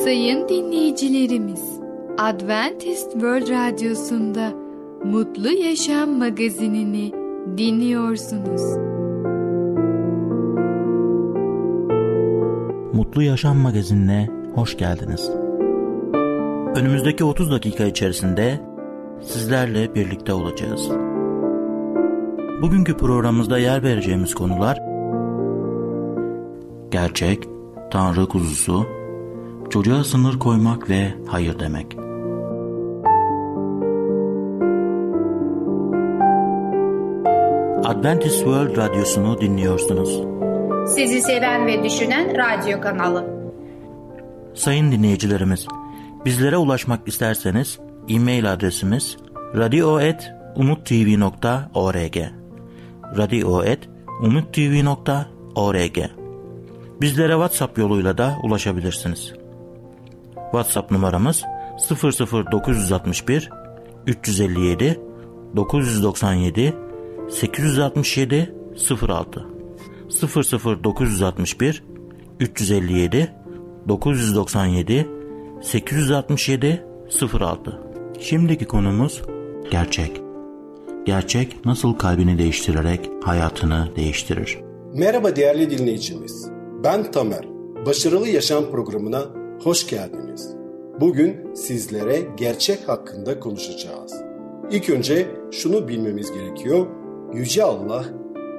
Sayın dinleyicilerimiz, Adventist World Radyosu'nda Mutlu Yaşam magazinini dinliyorsunuz. Mutlu Yaşam magazinine hoş geldiniz. Önümüzdeki 30 dakika içerisinde sizlerle birlikte olacağız. Bugünkü programımızda yer vereceğimiz konular gerçek, Tanrı kuzusu, çocuğa sınır koymak ve hayır demek. Adventist World Radyosu'nu dinliyorsunuz. Sizi seven ve düşünen radyo kanalı. Sayın dinleyicilerimiz, bizlere ulaşmak isterseniz e-mail adresimiz radio.umutv.org radio.umutv.org Bizlere WhatsApp yoluyla da ulaşabilirsiniz. WhatsApp numaramız 00961 357 997 867 06 00961 357 997 867 06 Şimdiki konumuz gerçek. Gerçek nasıl kalbini değiştirerek hayatını değiştirir? Merhaba değerli dinleyicimiz. Ben Tamer. Başarılı Yaşam programına hoş geldiniz. Bugün sizlere gerçek hakkında konuşacağız. İlk önce şunu bilmemiz gerekiyor. Yüce Allah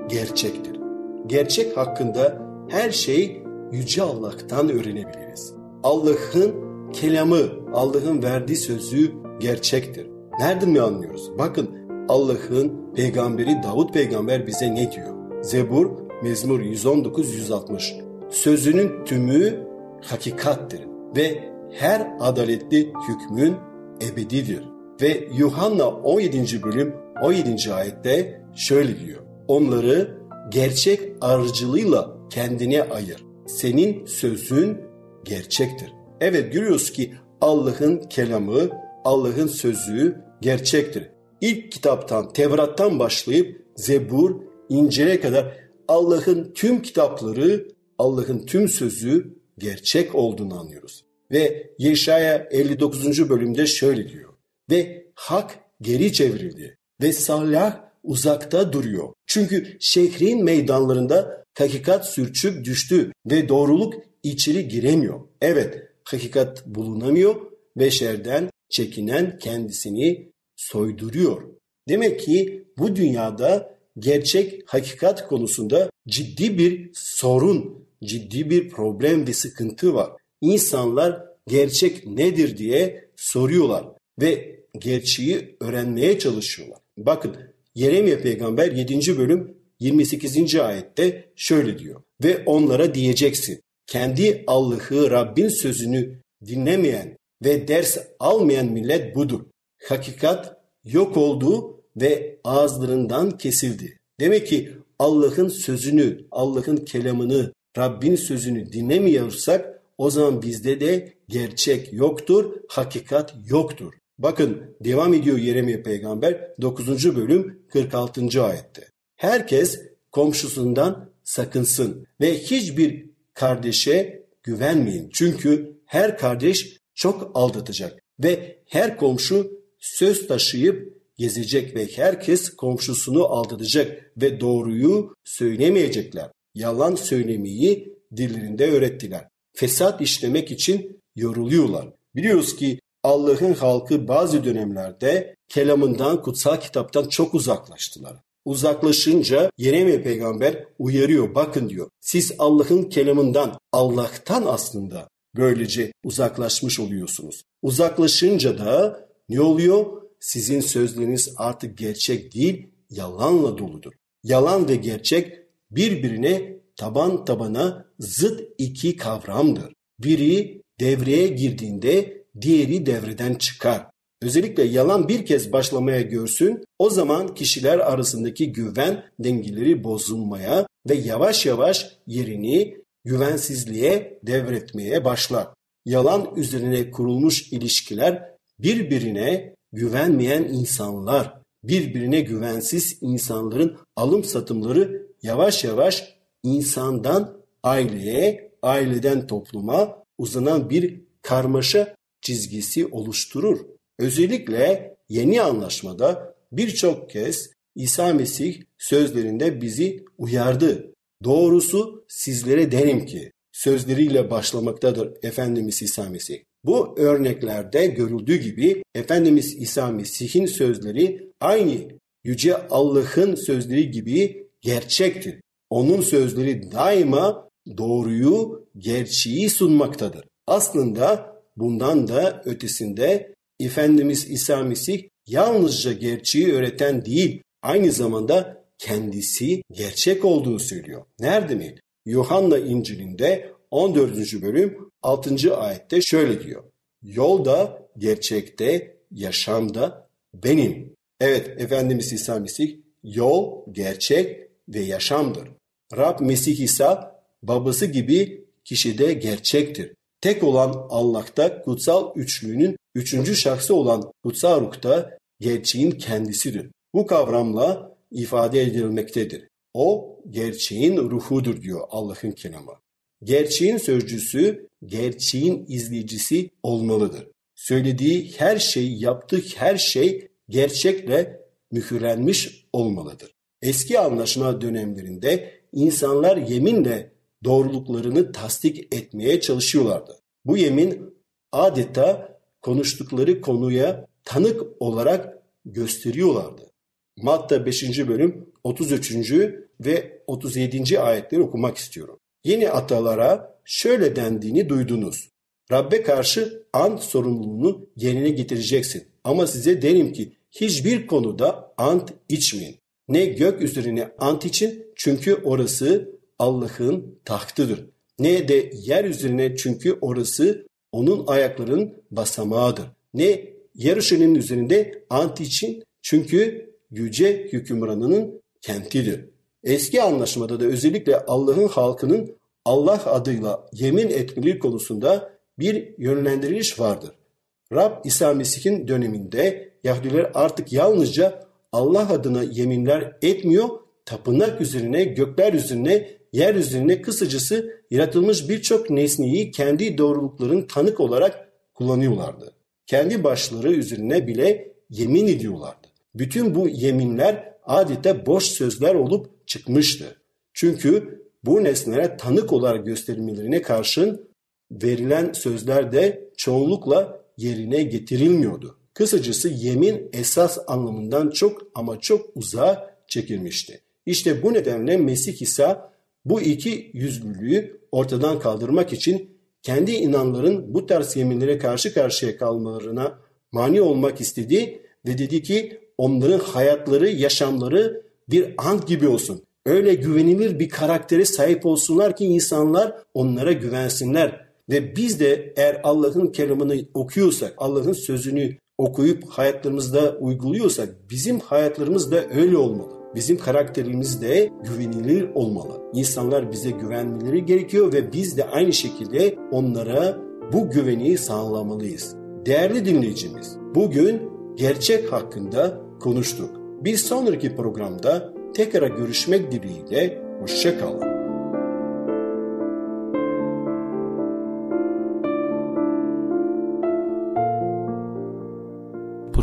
gerçektir. Gerçek hakkında her şey Yüce Allah'tan öğrenebiliriz. Allah'ın kelamı, Allah'ın verdiği sözü gerçektir. Nereden mi anlıyoruz? Bakın Allah'ın peygamberi Davut peygamber bize ne diyor? Zebur Mezmur 119-160 Sözünün tümü hakikattir ve her adaletli hükmün ebedidir. Ve Yuhanna 17. bölüm 17. ayette şöyle diyor. Onları gerçek aracılığıyla kendine ayır. Senin sözün gerçektir. Evet görüyoruz ki Allah'ın kelamı, Allah'ın sözü gerçektir. İlk kitaptan, Tevrat'tan başlayıp Zebur, İncil'e kadar Allah'ın tüm kitapları, Allah'ın tüm sözü gerçek olduğunu anlıyoruz. Ve Yeşaya 59. bölümde şöyle diyor. Ve hak geri çevrildi ve salah uzakta duruyor. Çünkü şehrin meydanlarında hakikat sürçüp düştü ve doğruluk içeri giremiyor. Evet, hakikat bulunamıyor ve şerden çekinen kendisini soyduruyor. Demek ki bu dünyada gerçek hakikat konusunda ciddi bir sorun, ciddi bir problem ve sıkıntı var. İnsanlar gerçek nedir diye soruyorlar ve gerçeği öğrenmeye çalışıyorlar. Bakın Yeremye peygamber 7. bölüm 28. ayette şöyle diyor. Ve onlara diyeceksin. Kendi Allah'ı Rabbin sözünü dinlemeyen ve ders almayan millet budur. Hakikat yok oldu ve ağızlarından kesildi. Demek ki Allah'ın sözünü, Allah'ın kelamını, Rabbin sözünü dinlemiyorsak o zaman bizde de gerçek yoktur, hakikat yoktur. Bakın devam ediyor Yeremye peygamber 9. bölüm 46. ayette. Herkes komşusundan sakınsın ve hiçbir kardeşe güvenmeyin. Çünkü her kardeş çok aldatacak ve her komşu söz taşıyıp gezecek ve herkes komşusunu aldatacak ve doğruyu söylemeyecekler. Yalan söylemeyi dillerinde öğrettiler. Fesat işlemek için yoruluyorlar. Biliyoruz ki Allah'ın halkı bazı dönemlerde kelamından, kutsal kitaptan çok uzaklaştılar. Uzaklaşınca Yeremye peygamber uyarıyor. Bakın diyor. Siz Allah'ın kelamından, Allah'tan aslında böylece uzaklaşmış oluyorsunuz. Uzaklaşınca da ne oluyor? Sizin sözleriniz artık gerçek değil, yalanla doludur. Yalan ve gerçek birbirine taban tabana zıt iki kavramdır. Biri devreye girdiğinde diğeri devreden çıkar. Özellikle yalan bir kez başlamaya görsün, o zaman kişiler arasındaki güven dengeleri bozulmaya ve yavaş yavaş yerini güvensizliğe devretmeye başlar. Yalan üzerine kurulmuş ilişkiler birbirine güvenmeyen insanlar, birbirine güvensiz insanların alım satımları yavaş yavaş insandan aileye, aileden topluma uzanan bir karmaşa çizgisi oluşturur. Özellikle yeni anlaşmada birçok kez İsa Mesih sözlerinde bizi uyardı. Doğrusu sizlere derim ki sözleriyle başlamaktadır Efendimiz İsa Mesih. Bu örneklerde görüldüğü gibi Efendimiz İsa Mesih'in sözleri aynı Yüce Allah'ın sözleri gibi gerçektir. Onun sözleri daima doğruyu, gerçeği sunmaktadır. Aslında bundan da ötesinde Efendimiz İsa Mesih yalnızca gerçeği öğreten değil, aynı zamanda kendisi gerçek olduğunu söylüyor. Nerede mi? Yuhanna İncil'inde 14. bölüm 6. ayette şöyle diyor. Yolda, gerçekte, yaşamda benim. Evet Efendimiz İsa Mesih yol, gerçek ve yaşamdır. Rab Mesih İsa babası gibi kişide gerçektir. Tek olan Allah'ta kutsal üçlüğünün üçüncü şahsı olan kutsal ruhta gerçeğin kendisidir. Bu kavramla ifade edilmektedir. O gerçeğin ruhudur diyor Allah'ın kelamı. Gerçeğin sözcüsü, gerçeğin izleyicisi olmalıdır. Söylediği her şey, yaptığı her şey gerçekle mühürlenmiş olmalıdır. Eski anlaşma dönemlerinde insanlar yeminle doğruluklarını tasdik etmeye çalışıyorlardı. Bu yemin adeta konuştukları konuya tanık olarak gösteriyorlardı. Matta 5. bölüm 33. ve 37. ayetleri okumak istiyorum. Yeni atalara şöyle dendiğini duydunuz. Rabbe karşı ant sorumluluğunu yerine getireceksin. Ama size derim ki hiçbir konuda ant içmeyin. Ne gök üzerine ant için çünkü orası Allah'ın tahtıdır. Ne de yer üzerine çünkü orası onun ayaklarının basamağıdır. Ne yarışının üzerinde ant için çünkü yüce hükümranının kentidir. Eski anlaşmada da özellikle Allah'ın halkının Allah adıyla yemin etmeleri konusunda bir yönlendiriliş vardır. Rab İsa Mesih'in döneminde Yahudiler artık yalnızca Allah adına yeminler etmiyor, tapınak üzerine, gökler üzerine, yer üzerine kısacası yaratılmış birçok nesneyi kendi doğrulukların tanık olarak kullanıyorlardı. Kendi başları üzerine bile yemin ediyorlardı. Bütün bu yeminler adeta boş sözler olup çıkmıştı. Çünkü bu nesnelere tanık olarak gösterilmelerine karşın verilen sözler de çoğunlukla yerine getirilmiyordu. Kısacası yemin esas anlamından çok ama çok uzağa çekilmişti. İşte bu nedenle Mesih İsa bu iki yüzlülüğü ortadan kaldırmak için kendi inanların bu tarz yeminlere karşı karşıya kalmalarına mani olmak istedi ve dedi ki onların hayatları, yaşamları bir ant gibi olsun. Öyle güvenilir bir karaktere sahip olsunlar ki insanlar onlara güvensinler. Ve biz de eğer Allah'ın kelamını okuyorsak, Allah'ın sözünü okuyup hayatlarımızda uyguluyorsak bizim hayatlarımız da öyle olmalı. Bizim karakterimiz de güvenilir olmalı. İnsanlar bize güvenmeleri gerekiyor ve biz de aynı şekilde onlara bu güveni sağlamalıyız. Değerli dinleyicimiz, bugün gerçek hakkında konuştuk. Bir sonraki programda tekrar görüşmek dileğiyle hoşçakalın.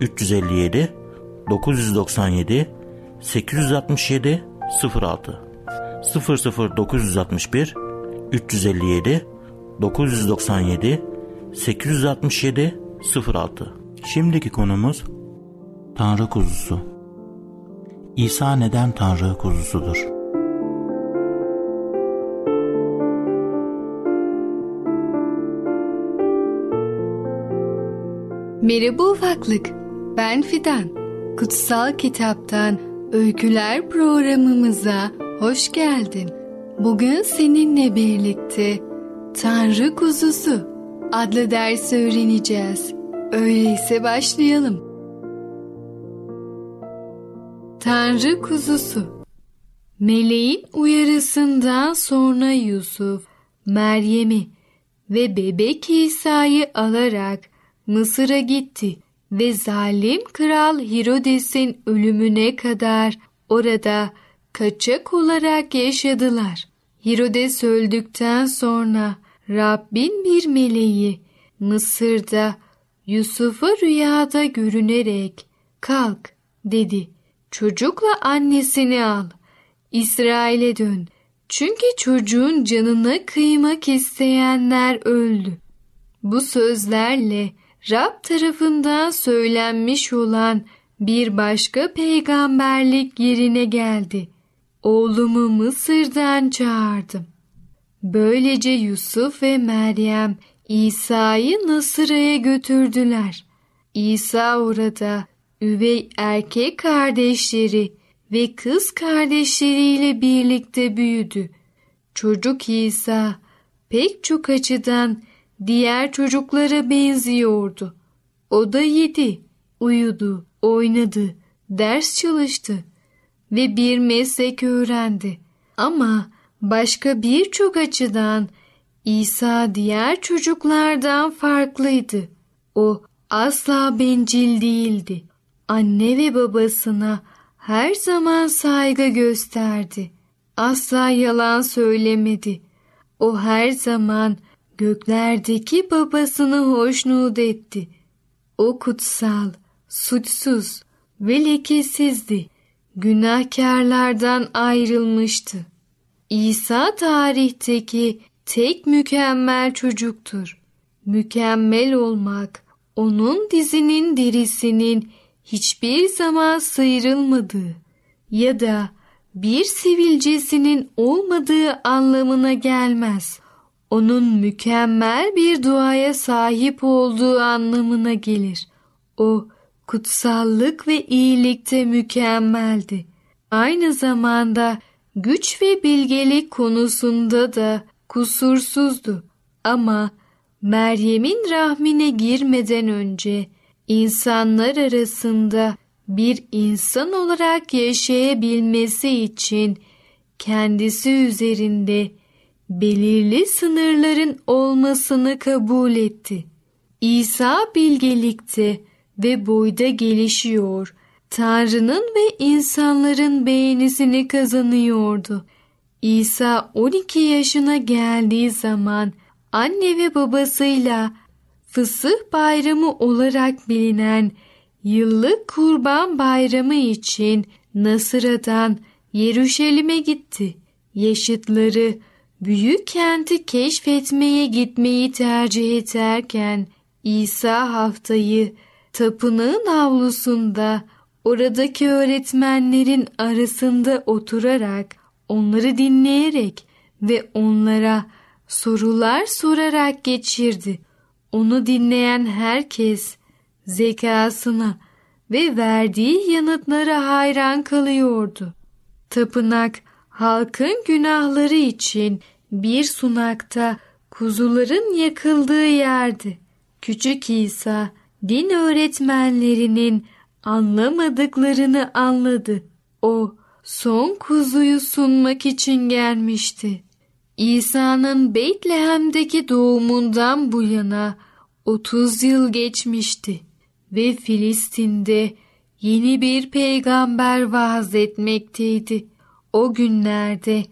357 997 867 06 00961 357 997 867 06 Şimdiki konumuz Tanrı kuzusu. İsa neden Tanrı kuzusudur? Merhaba ufaklık, ben Fidan. Kutsal Kitaptan Öyküler programımıza hoş geldin. Bugün seninle birlikte Tanrı Kuzusu adlı dersi öğreneceğiz. Öyleyse başlayalım. Tanrı kuzusu Meleğin uyarısından sonra Yusuf, Meryem'i ve bebek İsa'yı alarak Mısır'a gitti ve zalim kral Herodes'in ölümüne kadar orada kaçak olarak yaşadılar. Herodes öldükten sonra Rabbin bir meleği Mısır'da Yusuf'a rüyada görünerek kalk dedi. Çocukla annesini al. İsrail'e dön. Çünkü çocuğun canına kıymak isteyenler öldü. Bu sözlerle Rab tarafından söylenmiş olan bir başka peygamberlik yerine geldi. Oğlumu Mısır'dan çağırdım. Böylece Yusuf ve Meryem İsa'yı Nasıra'ya götürdüler. İsa orada üvey erkek kardeşleri ve kız kardeşleriyle birlikte büyüdü. Çocuk İsa pek çok açıdan diğer çocuklara benziyordu. O da yedi, uyudu, oynadı, ders çalıştı ve bir meslek öğrendi. Ama başka birçok açıdan İsa diğer çocuklardan farklıydı. O asla bencil değildi. Anne ve babasına her zaman saygı gösterdi. Asla yalan söylemedi. O her zaman göklerdeki babasını hoşnut etti. O kutsal, suçsuz ve lekesizdi. Günahkarlardan ayrılmıştı. İsa tarihteki tek mükemmel çocuktur. Mükemmel olmak onun dizinin derisinin hiçbir zaman sıyrılmadığı ya da bir sivilcesinin olmadığı anlamına gelmez. Onun mükemmel bir duaya sahip olduğu anlamına gelir. O kutsallık ve iyilikte mükemmeldi. Aynı zamanda güç ve bilgelik konusunda da kusursuzdu. Ama Meryem'in rahmine girmeden önce insanlar arasında bir insan olarak yaşayabilmesi için kendisi üzerinde belirli sınırların olmasını kabul etti. İsa bilgelikte ve boyda gelişiyor, Tanrı'nın ve insanların beğenisini kazanıyordu. İsa 12 yaşına geldiği zaman anne ve babasıyla Fısıh Bayramı olarak bilinen yıllık Kurban Bayramı için Nasıra'dan Yeruşalim'e gitti. Yaşıtları büyük kenti keşfetmeye gitmeyi tercih ederken İsa haftayı tapınağın avlusunda oradaki öğretmenlerin arasında oturarak onları dinleyerek ve onlara sorular sorarak geçirdi. Onu dinleyen herkes zekasına ve verdiği yanıtlara hayran kalıyordu. Tapınak halkın günahları için bir sunakta kuzuların yakıldığı yerdi. Küçük İsa din öğretmenlerinin anlamadıklarını anladı. O son kuzuyu sunmak için gelmişti. İsa'nın Betlehem'deki doğumundan bu yana 30 yıl geçmişti ve Filistin'de yeni bir peygamber vaaz etmekteydi. O günlerde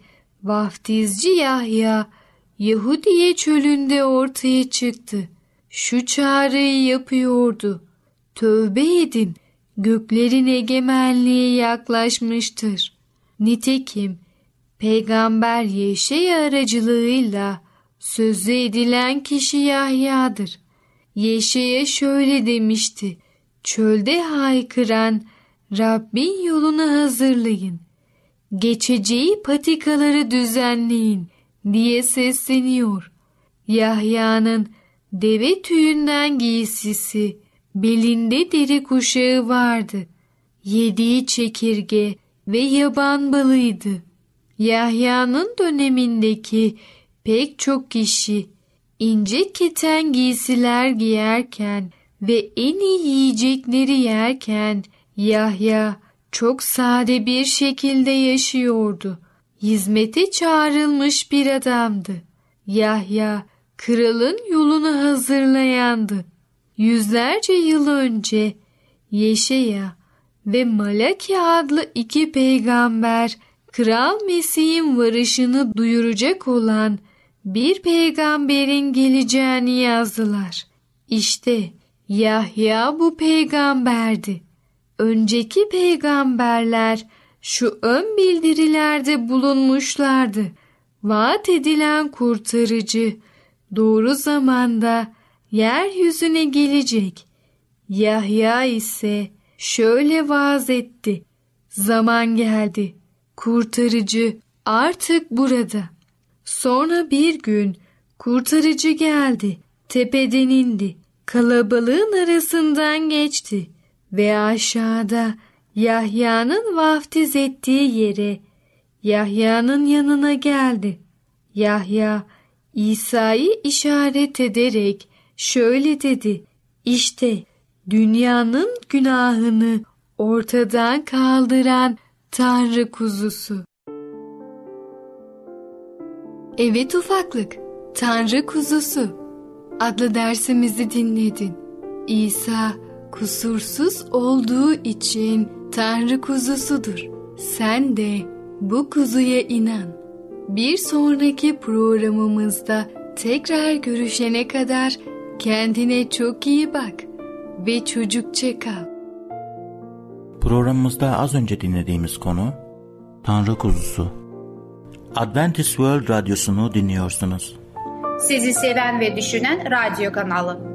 vaftizci Yahya Yahudiye çölünde ortaya çıktı. Şu çağrıyı yapıyordu. Tövbe edin, göklerin egemenliği yaklaşmıştır. Nitekim Peygamber Yeşe aracılığıyla sözü edilen kişi Yahya'dır. Yeşe'ye şöyle demişti. Çölde haykıran Rabbin yolunu hazırlayın. Geçeceği patikaları düzenleyin diye sesleniyor. Yahya'nın deve tüyünden giysisi, belinde deri kuşağı vardı. Yediği çekirge ve yaban balıydı. Yahya'nın dönemindeki pek çok kişi ince keten giysiler giyerken ve en iyi yiyecekleri yerken Yahya çok sade bir şekilde yaşıyordu. Hizmete çağrılmış bir adamdı. Yahya kralın yolunu hazırlayandı. Yüzlerce yıl önce Yeşeya ve Malaki adlı iki peygamber Kral Mesih'in varışını duyuracak olan bir peygamberin geleceğini yazdılar. İşte Yahya bu peygamberdi. Önceki peygamberler şu ön bildirilerde bulunmuşlardı. Vaat edilen kurtarıcı doğru zamanda yeryüzüne gelecek. Yahya ise şöyle vaaz etti. Zaman geldi. Kurtarıcı artık burada. Sonra bir gün kurtarıcı geldi. Tepeden indi. Kalabalığın arasından geçti ve aşağıda Yahya'nın vaftiz ettiği yere Yahya'nın yanına geldi. Yahya İsa'yı işaret ederek şöyle dedi. İşte dünyanın günahını ortadan kaldıran Tanrı kuzusu. Evet ufaklık, Tanrı kuzusu adlı dersimizi dinledin. İsa kusursuz olduğu için Tanrı kuzusudur. Sen de bu kuzuya inan. Bir sonraki programımızda tekrar görüşene kadar kendine çok iyi bak ve çocukça kal. Programımızda az önce dinlediğimiz konu Tanrı Kuzusu. Adventist World Radyosu'nu dinliyorsunuz. Sizi seven ve düşünen radyo kanalı.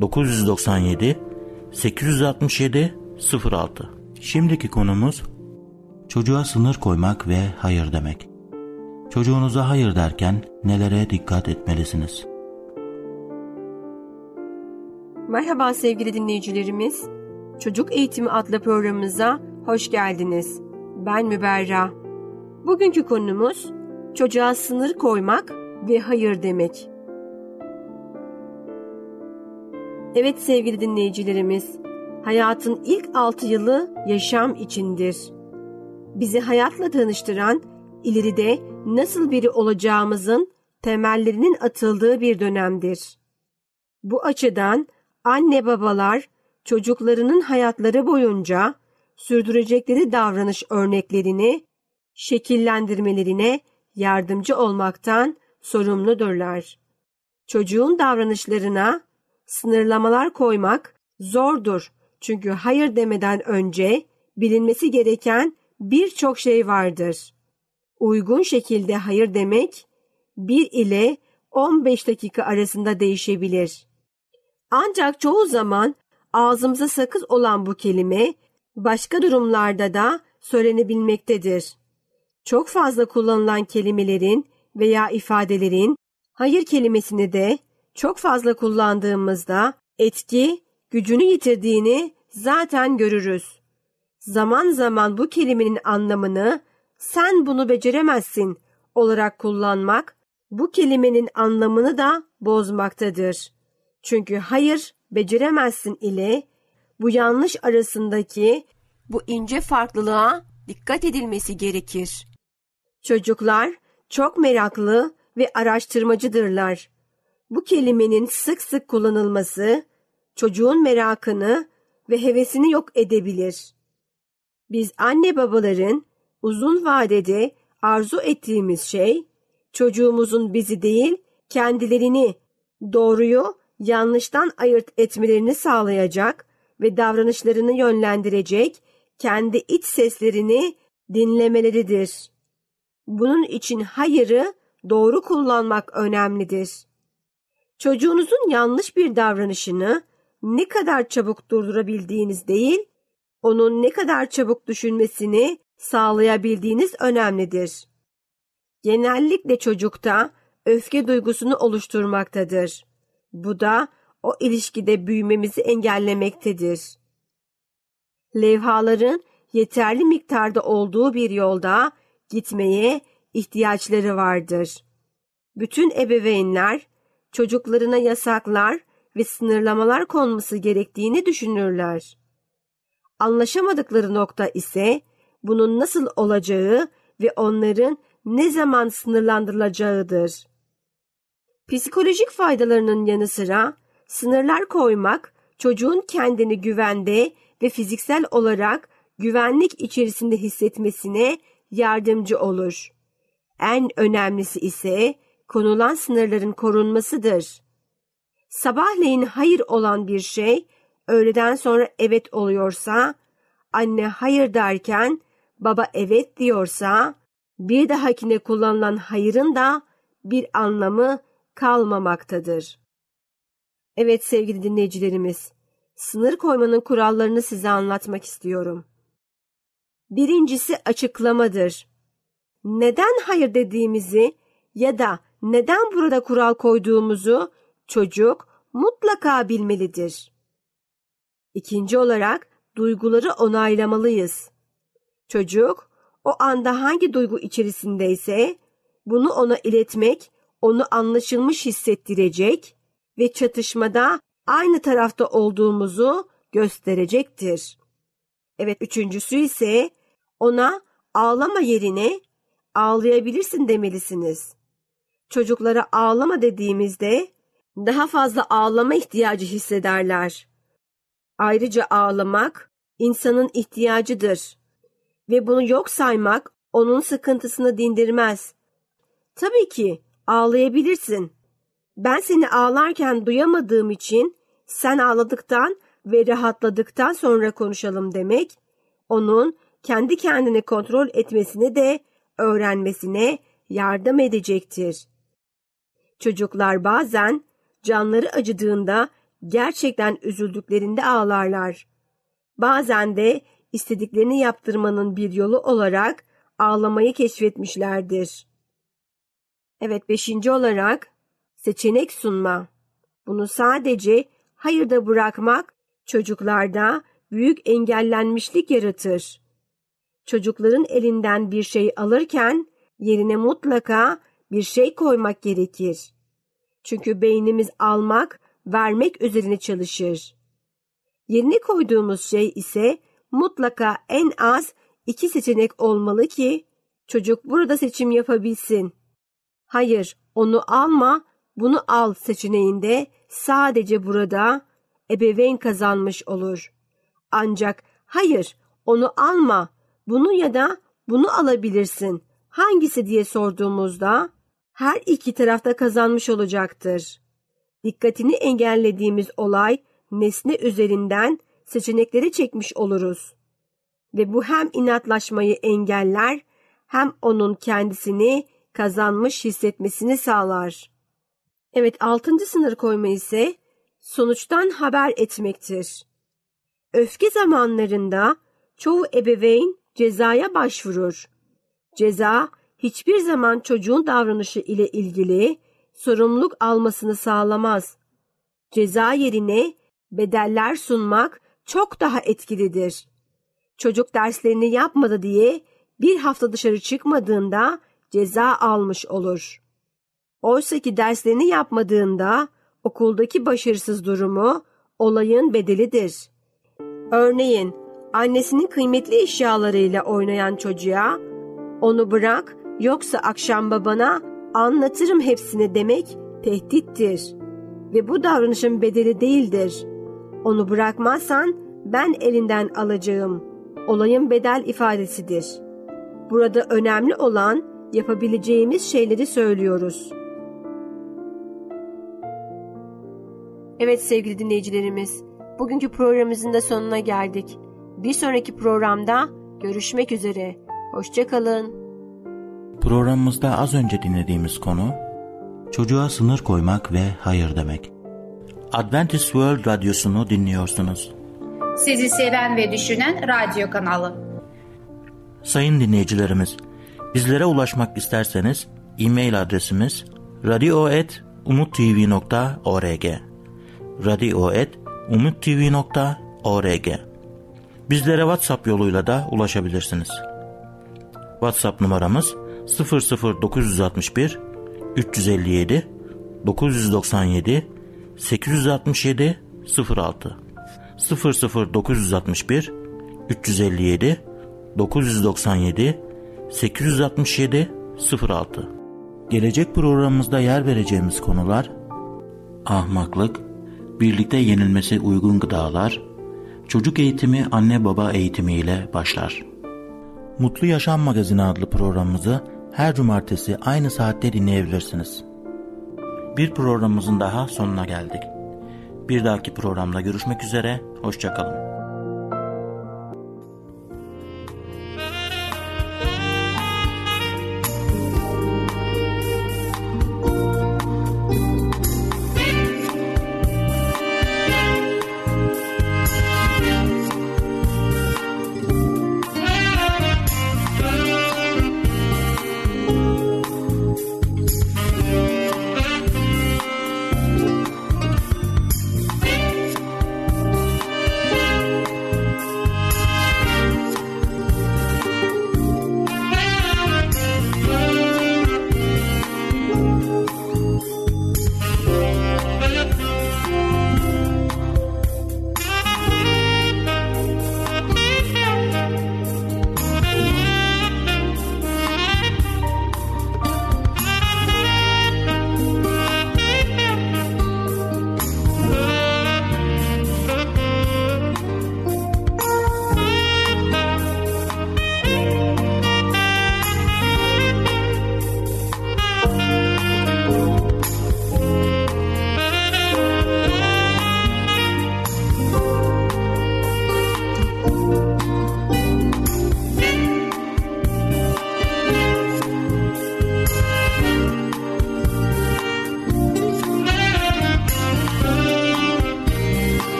997 867 06 Şimdiki konumuz çocuğa sınır koymak ve hayır demek. Çocuğunuza hayır derken nelere dikkat etmelisiniz? Merhaba sevgili dinleyicilerimiz. Çocuk Eğitimi adlı programımıza hoş geldiniz. Ben Müberra. Bugünkü konumuz çocuğa sınır koymak ve hayır demek. Evet sevgili dinleyicilerimiz, hayatın ilk altı yılı yaşam içindir. Bizi hayatla tanıştıran, ileride nasıl biri olacağımızın temellerinin atıldığı bir dönemdir. Bu açıdan anne babalar çocuklarının hayatları boyunca sürdürecekleri davranış örneklerini şekillendirmelerine yardımcı olmaktan sorumludurlar. Çocuğun davranışlarına sınırlamalar koymak zordur. Çünkü hayır demeden önce bilinmesi gereken birçok şey vardır. Uygun şekilde hayır demek 1 ile 15 dakika arasında değişebilir. Ancak çoğu zaman ağzımıza sakız olan bu kelime başka durumlarda da söylenebilmektedir. Çok fazla kullanılan kelimelerin veya ifadelerin hayır kelimesini de çok fazla kullandığımızda etki gücünü yitirdiğini zaten görürüz. Zaman zaman bu kelimenin anlamını sen bunu beceremezsin olarak kullanmak bu kelimenin anlamını da bozmaktadır. Çünkü hayır beceremezsin ile bu yanlış arasındaki bu ince farklılığa dikkat edilmesi gerekir. Çocuklar çok meraklı ve araştırmacıdırlar. Bu kelimenin sık sık kullanılması çocuğun merakını ve hevesini yok edebilir. Biz anne babaların uzun vadede arzu ettiğimiz şey çocuğumuzun bizi değil kendilerini doğruyu yanlıştan ayırt etmelerini sağlayacak ve davranışlarını yönlendirecek kendi iç seslerini dinlemeleridir. Bunun için hayırı doğru kullanmak önemlidir. Çocuğunuzun yanlış bir davranışını ne kadar çabuk durdurabildiğiniz değil, onun ne kadar çabuk düşünmesini sağlayabildiğiniz önemlidir. Genellikle çocukta öfke duygusunu oluşturmaktadır. Bu da o ilişkide büyümemizi engellemektedir. Levhaların yeterli miktarda olduğu bir yolda gitmeye ihtiyaçları vardır. Bütün ebeveynler çocuklarına yasaklar ve sınırlamalar konması gerektiğini düşünürler. Anlaşamadıkları nokta ise bunun nasıl olacağı ve onların ne zaman sınırlandırılacağıdır. Psikolojik faydalarının yanı sıra sınırlar koymak çocuğun kendini güvende ve fiziksel olarak güvenlik içerisinde hissetmesine yardımcı olur. En önemlisi ise konulan sınırların korunmasıdır. Sabahleyin hayır olan bir şey öğleden sonra evet oluyorsa, anne hayır derken baba evet diyorsa, bir dahakine kullanılan hayırın da bir anlamı kalmamaktadır. Evet sevgili dinleyicilerimiz, sınır koymanın kurallarını size anlatmak istiyorum. Birincisi açıklamadır. Neden hayır dediğimizi ya da neden burada kural koyduğumuzu çocuk mutlaka bilmelidir. İkinci olarak duyguları onaylamalıyız. Çocuk o anda hangi duygu içerisindeyse bunu ona iletmek onu anlaşılmış hissettirecek ve çatışmada aynı tarafta olduğumuzu gösterecektir. Evet üçüncüsü ise ona ağlama yerine ağlayabilirsin demelisiniz. Çocuklara ağlama dediğimizde daha fazla ağlama ihtiyacı hissederler. Ayrıca ağlamak insanın ihtiyacıdır ve bunu yok saymak onun sıkıntısını dindirmez. Tabii ki ağlayabilirsin. Ben seni ağlarken duyamadığım için sen ağladıktan ve rahatladıktan sonra konuşalım demek, onun kendi kendini kontrol etmesini de öğrenmesine yardım edecektir. Çocuklar bazen canları acıdığında gerçekten üzüldüklerinde ağlarlar. Bazen de istediklerini yaptırmanın bir yolu olarak ağlamayı keşfetmişlerdir. Evet beşinci olarak seçenek sunma. Bunu sadece hayırda bırakmak çocuklarda büyük engellenmişlik yaratır. Çocukların elinden bir şey alırken yerine mutlaka bir şey koymak gerekir. Çünkü beynimiz almak, vermek üzerine çalışır. Yerine koyduğumuz şey ise mutlaka en az iki seçenek olmalı ki çocuk burada seçim yapabilsin. Hayır, onu alma, bunu al seçeneğinde sadece burada ebeveyn kazanmış olur. Ancak hayır, onu alma, bunu ya da bunu alabilirsin. Hangisi diye sorduğumuzda her iki tarafta kazanmış olacaktır. Dikkatini engellediğimiz olay nesne üzerinden seçenekleri çekmiş oluruz. Ve bu hem inatlaşmayı engeller hem onun kendisini kazanmış hissetmesini sağlar. Evet altıncı sınır koyma ise sonuçtan haber etmektir. Öfke zamanlarında çoğu ebeveyn cezaya başvurur. Ceza hiçbir zaman çocuğun davranışı ile ilgili sorumluluk almasını sağlamaz. Ceza yerine bedeller sunmak çok daha etkilidir. Çocuk derslerini yapmadı diye bir hafta dışarı çıkmadığında ceza almış olur. Oysa ki derslerini yapmadığında okuldaki başarısız durumu olayın bedelidir. Örneğin annesinin kıymetli eşyalarıyla oynayan çocuğa onu bırak yoksa akşam babana anlatırım hepsini demek tehdittir ve bu davranışın bedeli değildir. Onu bırakmazsan ben elinden alacağım. Olayın bedel ifadesidir. Burada önemli olan yapabileceğimiz şeyleri söylüyoruz. Evet sevgili dinleyicilerimiz, bugünkü programımızın da sonuna geldik. Bir sonraki programda görüşmek üzere. Hoşçakalın. Programımızda az önce dinlediğimiz konu Çocuğa sınır koymak ve hayır demek. Adventist World Radyosu'nu dinliyorsunuz. Sizi seven ve düşünen radyo kanalı. Sayın dinleyicilerimiz, bizlere ulaşmak isterseniz e-mail adresimiz radio.umutv.org radio.umutv.org Bizlere WhatsApp yoluyla da ulaşabilirsiniz. WhatsApp numaramız 00961 357 997 867 06 00961 357 997 867 06 Gelecek programımızda yer vereceğimiz konular ahmaklık, birlikte yenilmesi uygun gıdalar, çocuk eğitimi anne baba eğitimi ile başlar. Mutlu Yaşam Magazini adlı programımızı her cumartesi aynı saatte dinleyebilirsiniz. Bir programımızın daha sonuna geldik. Bir dahaki programda görüşmek üzere, hoşçakalın.